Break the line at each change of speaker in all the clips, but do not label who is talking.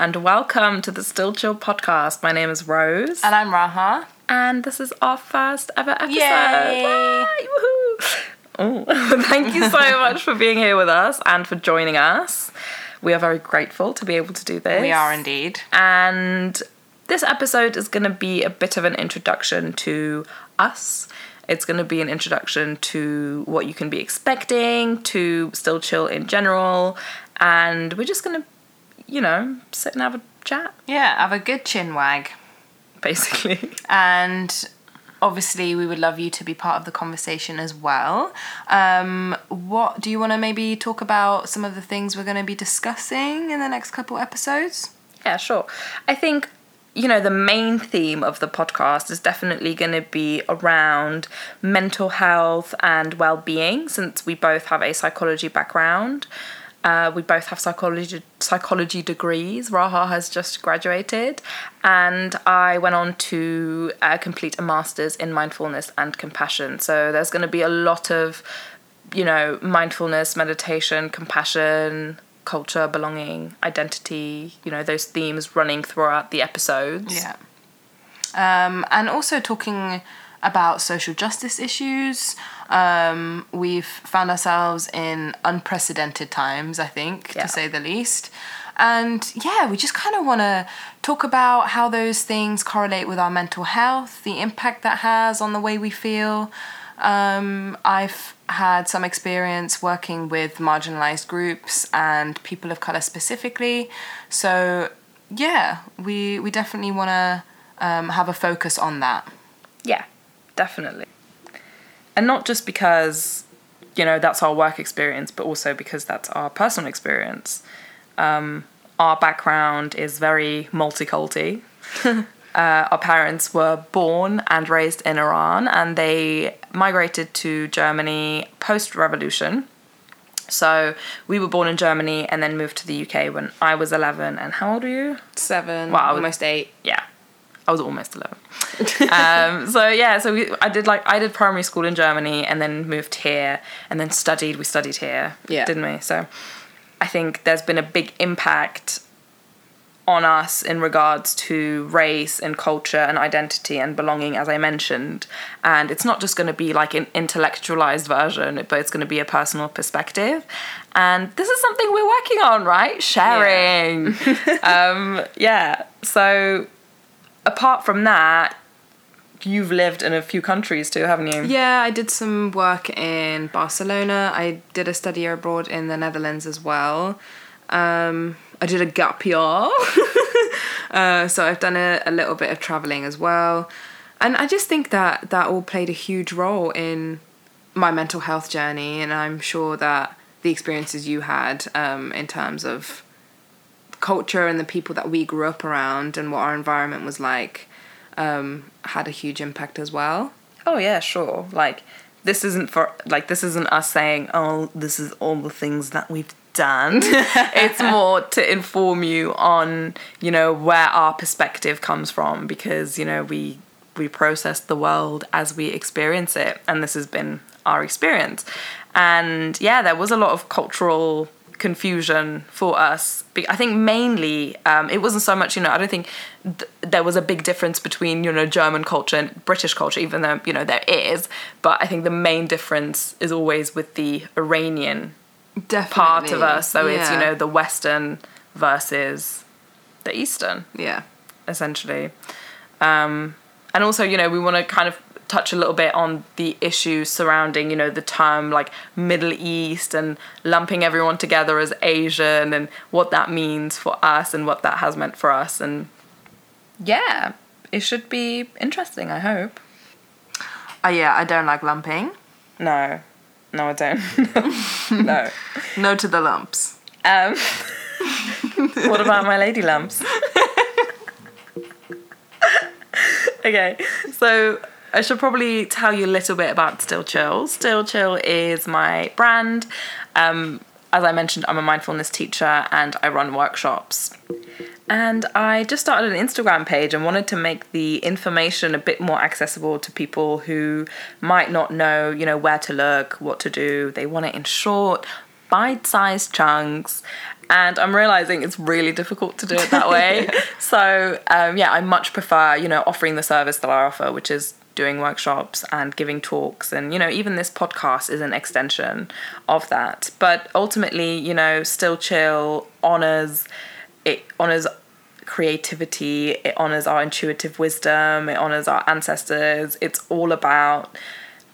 and welcome to the Still Chill podcast. My name is Rose,
And I'm Raha.
and this is our first ever episode.
Yay!
Woohoo! Oh, thank you so much for being here with us and for joining us. We are very grateful to be able to do this.
We are indeed.
And this episode is going to be a bit of an introduction to us. It's going to be an introduction to what you can be expecting, to Still Chill in general. And we're just going to, you know, sit and have a chat,
Yeah, have a good chin wag.
basically.
And obviously, we would love you to be part of the conversation as well. Um, what do you want to maybe talk about some of the things we're going to be discussing in the next couple episodes?
Yeah, sure. I think, you know, the main theme of the podcast is definitely going to be around mental health and well being, since we both have a psychology background. Uh, we both have psychology psychology degrees. Raha has just graduated, and I went on to uh, complete a master's in mindfulness and compassion. So there's going to be a lot of, you know, mindfulness, meditation, compassion, culture, belonging, identity, you know, those themes running throughout the episodes.
Yeah. Um, and also talking about social justice issues. Um, we've found ourselves in unprecedented times, I think,
Yeah.
to say the least. And yeah, we just kind of want to talk about how those things correlate with our mental health, the impact that has on the way we feel. Um, I've had some experience working with marginalized groups and people of color specifically. So yeah, we we definitely want to um, have a focus on that.
Yeah, definitely. And not just because, you know, that's our work experience, but also because that's our personal experience. Um, our background is very multiculti. uh, our parents were born and raised in Iran, and they migrated to Germany post revolution. So we were born in Germany and then moved to the UK when I was 11. And how old are you?
Seven,
Wow.
almost eight.
yeah i was almost 11 um, so yeah so we, i did like i did primary school in germany and then moved here and then studied we studied here
Yeah.
didn't we? So i think there's been a big impact on us in regards to race and culture and identity and belonging as i mentioned. And it's not just going to be like an intellectualized version but it's going to be a personal perspective. And this is something we're working on right? Sharing. Um, yeah. So apart from that, you've lived in a few countries too, haven't you?
Yeah, I did some work in Barcelona. I did a study abroad in the Netherlands as well. Um, I did a gap year. uh, so I've done a, a little bit of traveling as well. And I just think that that all played a huge role in my mental health journey. And I'm sure that the experiences you had um, in terms of culture and the people that we grew up around and what our environment was like um, had a huge impact as well.
Oh yeah, sure. Like this isn't for like this isn't us saying, "Oh, this is all the things that we've done." it's more to inform you on, you know, where our perspective comes from because, you know, we we process the world as we experience it and this has been our experience. And yeah, there was a lot of cultural confusion for us. I think mainly um, it wasn't so much, you know, I don't think th- there was a big difference between, you know, German culture and British culture, even though, you know, there is. But I think the main difference is always with the Iranian
Definitely.
part of us. So it's, you know, the Western versus the Eastern
Yeah.
essentially. Um, and also, you know, we want to kind of touch a little bit on the issues surrounding, you know, the term like Middle East and lumping everyone together as Asian and what that means for us and what that has meant for us. And yeah, it should be interesting, I hope.
Oh yeah, I don't like lumping.
No, no, I don't. no.
No to the lumps.
Um, what about my lady lumps? okay, so I should probably tell you a little bit about Still Chill. Still Chill is my brand. Um, as I mentioned, I'm a mindfulness teacher and I run workshops. And I just started an Instagram page and wanted to make the information a bit more accessible to people who might not know, you know, where to look, what to do. They want it in short, bite-sized chunks. and I'm realizing it's really difficult to do it that way. so um, yeah, I much prefer you know offering the service that I offer, which is doing workshops and giving talks and you know even this podcast is an extension of that. But ultimately you know still chill honors it honors creativity it honors our intuitive wisdom it honors our ancestors. It's all about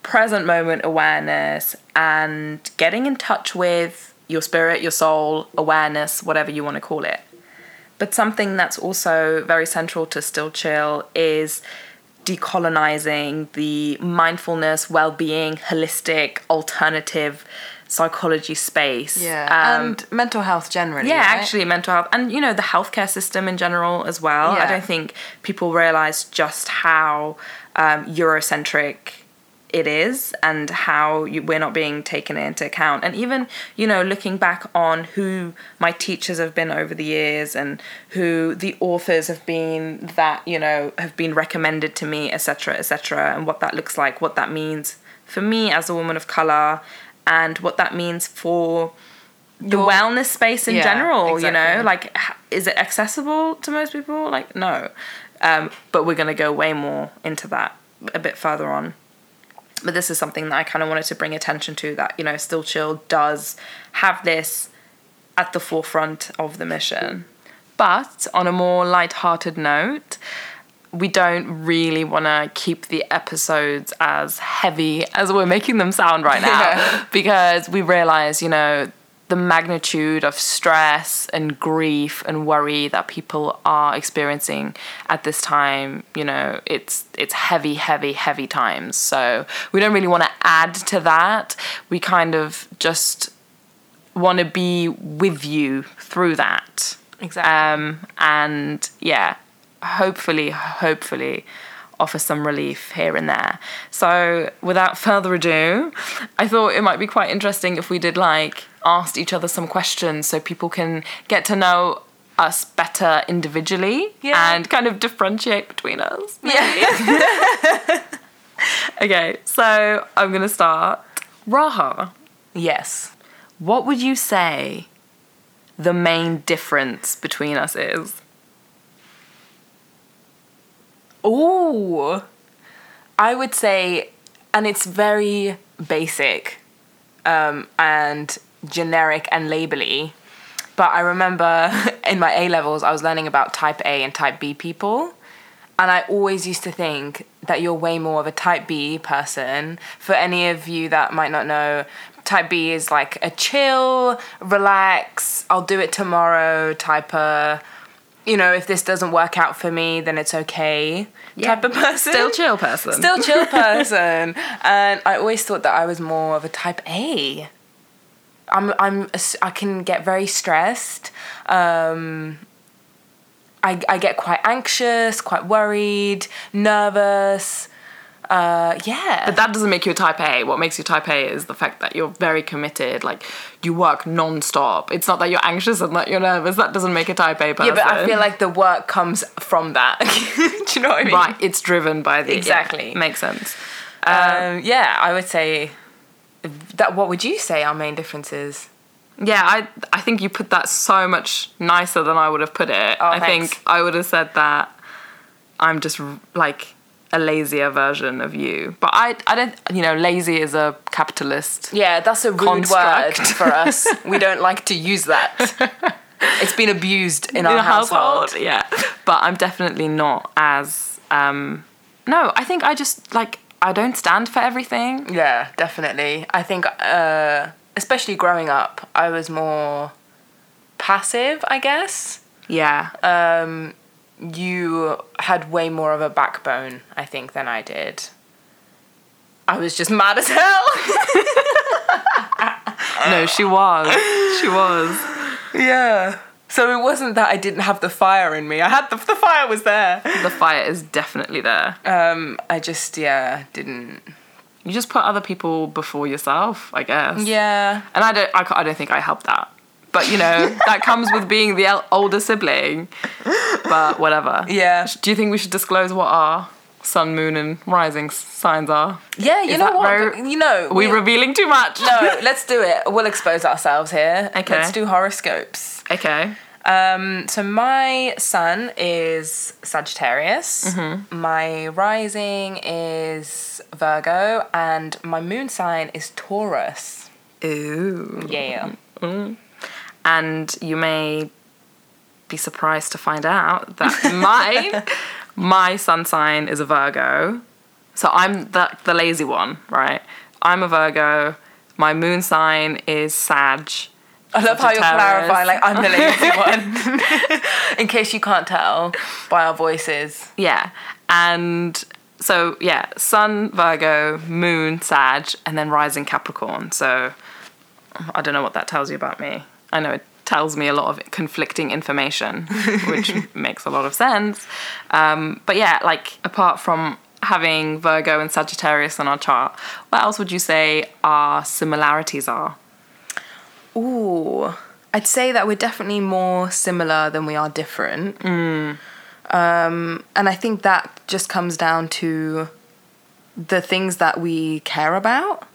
present moment awareness and getting in touch with your spirit your soul awareness whatever you want to call it. But something that's also very central to still chill is decolonizing the mindfulness, well being, holistic, alternative psychology space.
Yeah.
Um,
and mental health generally.
yeah,
right?
actually, mental health and you know the healthcare system in general as well. I don't think people realize just how um, Eurocentric it is and how you, we're not being taken into account. And even you know looking back on who my teachers have been over the years and who the authors have been that you know have been recommended to me, etc., etc., and what that looks like, what that means for me as a woman of color, and what that means for the
Your-
wellness space in
Yeah,
general you know like is it accessible to most people like no um, but we're going to go way more into that a bit further on but this is something that i kind of wanted to bring attention to that you know still chill does have this at the forefront of the mission but on a more light-hearted note we don't really want to keep the episodes as heavy as we're making them sound right now
Yeah.
because we realize, you know, the magnitude of stress and grief and worry that people are experiencing at this time, you know, it's it's heavy, heavy, heavy times. So we don't really want to add to that. We kind of just want to be with you through that.
Exactly.
Um, and yeah, hopefully, hopefully offer some relief here and there. So without further ado, I thought it might be quite interesting if we did like asked each other some questions so people can get to know us better individually
Yeah.
and kind of differentiate between us.
yeah.
Okay, so I'm gonna start. Raha,
yes.
what would you say the main difference between us is?
Ooh. I would say, and it's very basic um, and generic and labely. But I remember in my A levels, I was learning about type A and type B people. And I always used to think that you're way more of a type B person. For any of you that might not know, type B is like a chill, relax, I'll do it tomorrow type of, you know, if this doesn't work out for me, then it's okay type of person.
Still chill person.
Still chill person. and I always thought that I was more of a type A. I'm I'm I can get very stressed. Um I I get quite anxious, quite worried, nervous. Uh yeah.
But that doesn't make you a type A. What makes you type A is the fact that you're very committed. Like you work non-stop. It's not that you're anxious and that you're nervous. That doesn't make a type A person.
yeah, but I feel like the work comes from that. Do you know what I mean?
right. It's driven by the yeah,
Exactly.
makes sense.
Um, yeah, I would say that. What would you say our main difference is?
Yeah, I I think you put that so much nicer than I would have put it.
Oh,
I
thanks.
think I would have said that I'm just like a lazier version of you. But I I don't you know lazy is a capitalist.
Yeah, that's a rude
Construct.
word for us. we don't like to use that. It's been abused in, our
a
household.
Yeah, but I'm definitely not as. Um, no, I think I just like I don't stand for everything.
Yeah, definitely. I think, uh, especially growing up, I was more passive, I guess.
Yeah,
Um, you had way more of a backbone, I think, than I did. I was just mad as hell.
no, she was, she was.
yeah. So it wasn't that I didn't have the fire in me. I had the the fire was there.
The fire is definitely there.
Um, I just yeah didn't.
You just put other people before yourself, I guess.
Yeah.
And I don't, I, I don't think I helped that. But you know, that comes with being the el- older sibling. But whatever.
Yeah.
Do you think we should disclose what our sun, moon, and rising signs are?
Yeah, you
Is
know what?
very-
you know,
Are we revealing too much?
no, let's do it. We'll expose ourselves here.
Okay.
Let's do horoscopes.
Okay.
Um, so my sun is Sagittarius.
Mm-hmm.
My rising is Virgo, and my moon sign is Taurus.
Ooh.
Yeah.
And you may be surprised to find out that mine, my sun sign is a Virgo. So I'm the, the lazy one, right? I'm a Virgo. My moon sign is Sag.
I love how you're clarifying, like I'm the lazy one, in case you can't tell by our voices.
Yeah. And so, yeah, Sun, Virgo, Moon, Sag, and then Rising Capricorn. So I don't know what that tells you about me. I know it tells me a lot of conflicting information, which makes a lot of sense. Um, but yeah, like apart from having Virgo and Sagittarius on our chart, what else would you say our similarities are?
Ooh, I'd say that we're definitely more similar than we are different.
Mm.
Um, and I think that just comes down to the things that we care about,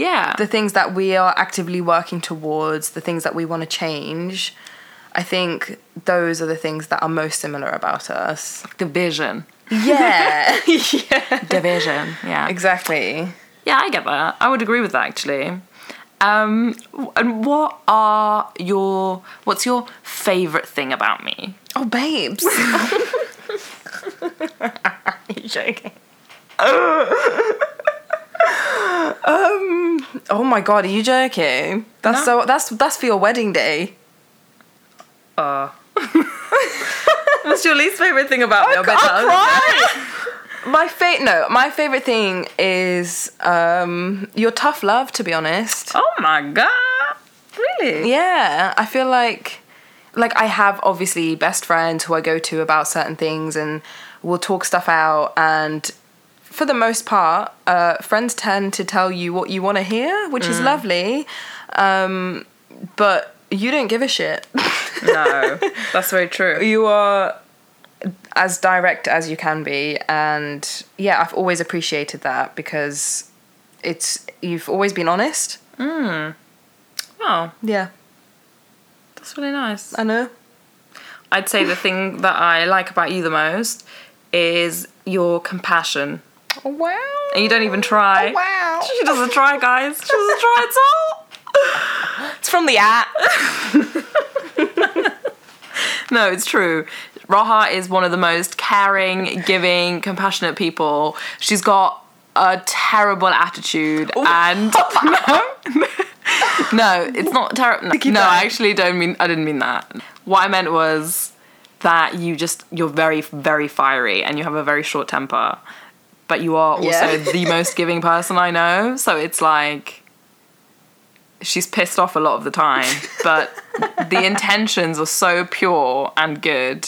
Yeah.
the things that we are actively working towards, the things that we want to change. I think those are the things that are most similar about us.
Division.
Yeah. yeah.
Division. Yeah.
Exactly.
Yeah, I get that. I would agree with that actually. Um, and what are your what's your favorite thing about me?
Oh, babes. are You're joking. um. Oh my god, are you joking? That's
No.
so. That's that's for your wedding day.
Uh. what's your least favorite thing about me?
I'll cry. My fa- no, my favorite thing is um your tough love. To be honest,
Oh my god! Really?
yeah, I feel like like I have obviously best friends who I go to about certain things and we'll talk stuff out and for the most part, uh, friends tend to tell you what you want to hear, which is lovely. Um, but you don't give a shit.
No, that's very true.
you are as direct as you can be, and yeah, I've always appreciated that because it's you've always been honest.
Oh,
Yeah,
that's really nice.
I know.
I'd say the thing that I like about you the most is your compassion.
Oh, wow.
And you don't even try.
Oh, wow.
She doesn't try, guys. She doesn't try at all.
It's from the app.
No, it's true. Raha is one of the most caring, giving, compassionate people. She's got a terrible attitude and no, no, it's not terrible. No, no. I actually don't mean. I didn't mean that. What I meant was that you just you're very very fiery and you have a very short temper, but you are also
Yeah.
the most giving person I know. So it's like she's pissed off a lot of the time, but the intentions are so pure and good.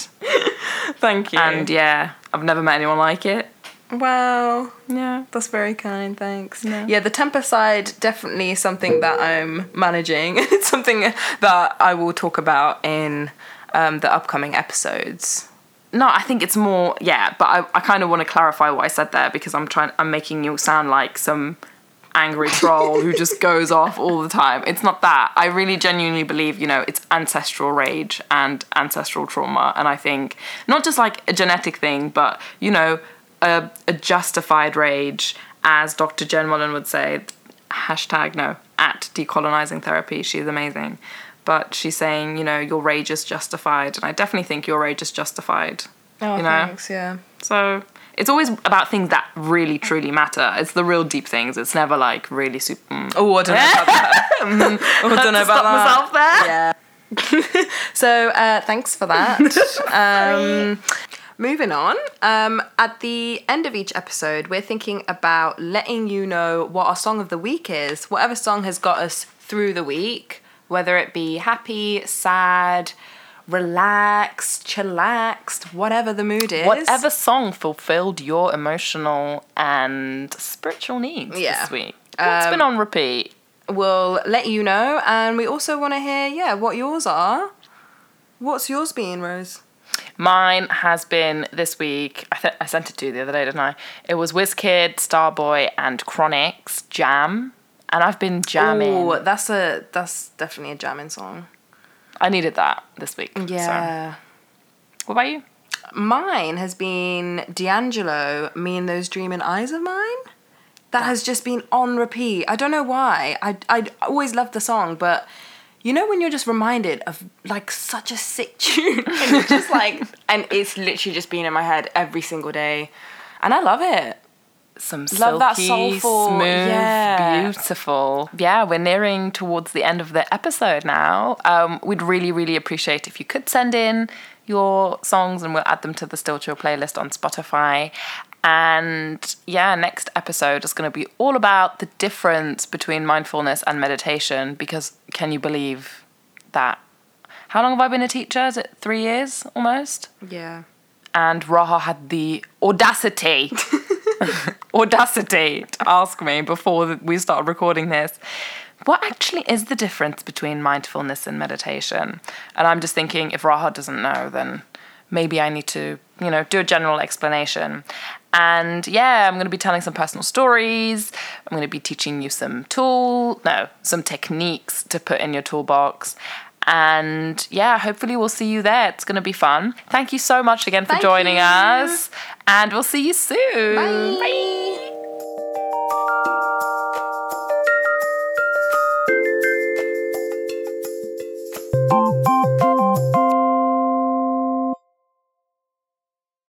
Thank you.
And yeah, I've never met anyone like it.
wow.
Yeah.
That's very kind, thanks.
No.
Yeah, the temper side definitely something that I'm managing. it's something that I will talk about in um, the upcoming episodes.
No, I think it's more yeah, but I, I kind of want to clarify what I said there because I'm trying I'm making you sound like some angry troll who just goes off all the time. It's not that. I really genuinely believe, you know, it's ancestral rage and ancestral trauma and I think not just like a genetic thing, but you know, a, a justified rage as Dr. Jen Mullan would say, hashtag no, at decolonizing therapy. She's amazing. But she's saying, you know, your rage is justified. And I definitely think your rage is justified.
Oh,
You know?
thanks, yeah.
So it's always about things that really, truly matter. It's the real deep things. It's never like really super. Mm.
Oh, I don't know about that. oh, I don't know about
myself there.
Yeah. so uh, thanks for that. um, moving on. Um, at the end of each episode, we're thinking about letting you know what our song of the week is. Whatever song has got us through the week, whether it be happy, sad, relaxed, chillaxed, whatever the mood is.
Whatever song fulfilled your emotional and spiritual needs
Yeah.
this week. What's been um, on repeat?
We'll let you know, and we also want to hear, yeah, what yours are. What's yours been, Rose?
Mine has been this week. I, th- I sent it to you the other day, didn't I? It was WizKid, Starboy, and Chronixx Jam, and I've been jamming.
Oh, that's a that's definitely a jamming song.
I needed that this week. so.
Yeah.
What about you?
Mine has been D'Angelo, Me and Those Dreaming Eyes of Mine. That has just been on repeat. I don't know why. I, I always loved the song, but you know when you're just reminded of like such a sick tune and you're just like, and it's literally just been in my head every single day. And I love it.
Some
Love that
silky,
soulful-
smooth,
yeah.
beautiful. Yeah, we're nearing towards the end of the episode now. Um, we'd really, really appreciate if you could send in your songs and we'll add them to the Still Chill playlist on Spotify. And yeah, next episode is going to be all about the difference between mindfulness and meditation because can you believe that? How long have I been a teacher? Is it three years almost?
Yeah.
and Raha had the audacity, audacity to ask me before we started recording this, what actually is the difference between mindfulness and meditation? And I'm just thinking, if Raha doesn't know, then maybe I need to, you know, do a general explanation. And yeah, I'm going to be telling some personal stories. I'm going to be teaching you some tool, no, some techniques to put in your toolbox. And yeah, hopefully we'll see you there. It's going to be fun. Thank you so much again for
Thank
joining
you.
us. And we'll see you soon.
Bye.
Bye.